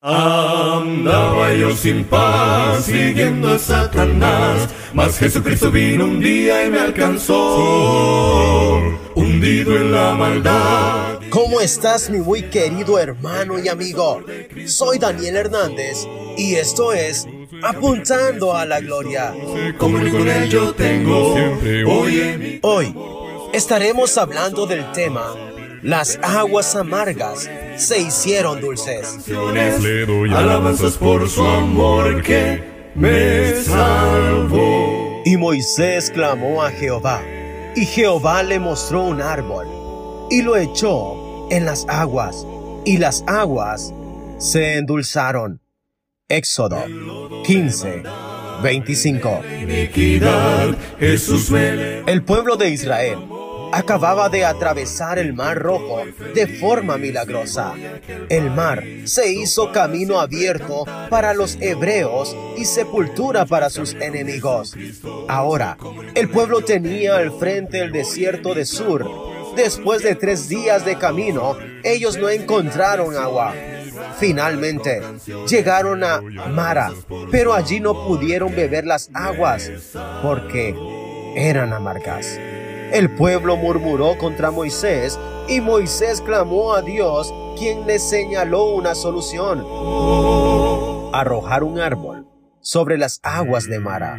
Andaba yo sin paz, siguiendo a Satanás, mas Jesucristo vino un día y me alcanzó, hundido en la maldad. ¿Cómo estás, mi muy querido hermano y amigo? Soy Daniel Hernández y esto es Apuntando a la Gloria. Como con él yo tengo hoy en mi Hoy estaremos hablando del tema Las aguas amargas se hicieron dulces. le doy alabanzas por su amor que me salvó. Y Moisés clamó a Jehová, y Jehová le mostró un árbol, y lo echó en las aguas, y las aguas se endulzaron. Éxodo 15, 25. Iniquidad, Jesús me le- El pueblo de Israel acababa de atravesar el mar rojo de forma milagrosa. El mar se hizo camino abierto para los hebreos y sepultura para sus enemigos. Ahora, el pueblo tenía al frente el desierto de Sur. Después de tres días de camino, ellos no encontraron agua. Finalmente, llegaron a Mara, pero allí no pudieron beber las aguas porque eran amargas. El pueblo murmuró contra Moisés y Moisés clamó a Dios, quien le señaló una solución. Arrojar un árbol sobre las aguas de Mara.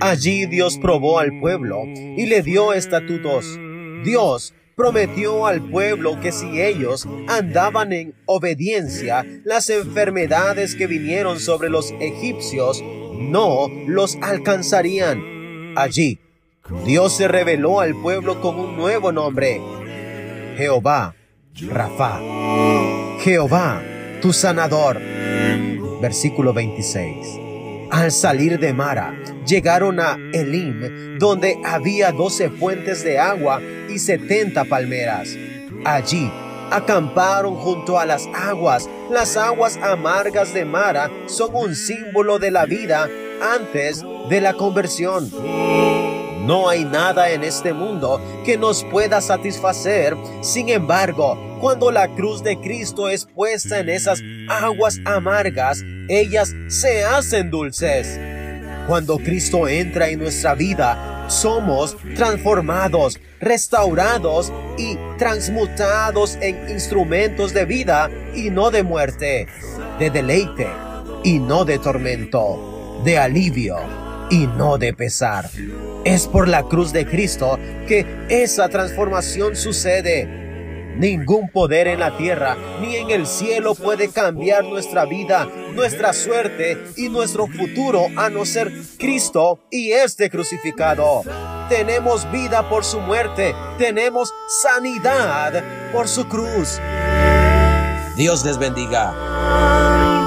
Allí Dios probó al pueblo y le dio estatutos. Dios prometió al pueblo que si ellos andaban en obediencia, las enfermedades que vinieron sobre los egipcios no los alcanzarían. Allí, Dios se reveló al pueblo con un nuevo nombre, Jehová, Rafa. Jehová, tu sanador. Versículo 26. Al salir de Mara, llegaron a Elim, donde había doce fuentes de agua y setenta palmeras. Allí acamparon junto a las aguas. Las aguas amargas de Mara son un símbolo de la vida antes de la conversión. No hay nada en este mundo que nos pueda satisfacer. Sin embargo, cuando la cruz de Cristo es puesta en esas aguas amargas, ellas se hacen dulces. Cuando Cristo entra en nuestra vida, somos transformados, restaurados y transmutados en instrumentos de vida y no de muerte, de deleite y no de tormento, de alivio y no de pesar. Es por la cruz de Cristo que esa transformación sucede. Ningún poder en la tierra ni en el cielo puede cambiar nuestra vida, nuestra suerte y nuestro futuro a no ser Cristo y este crucificado. Tenemos vida por su muerte, tenemos sanidad por su cruz. Dios les bendiga.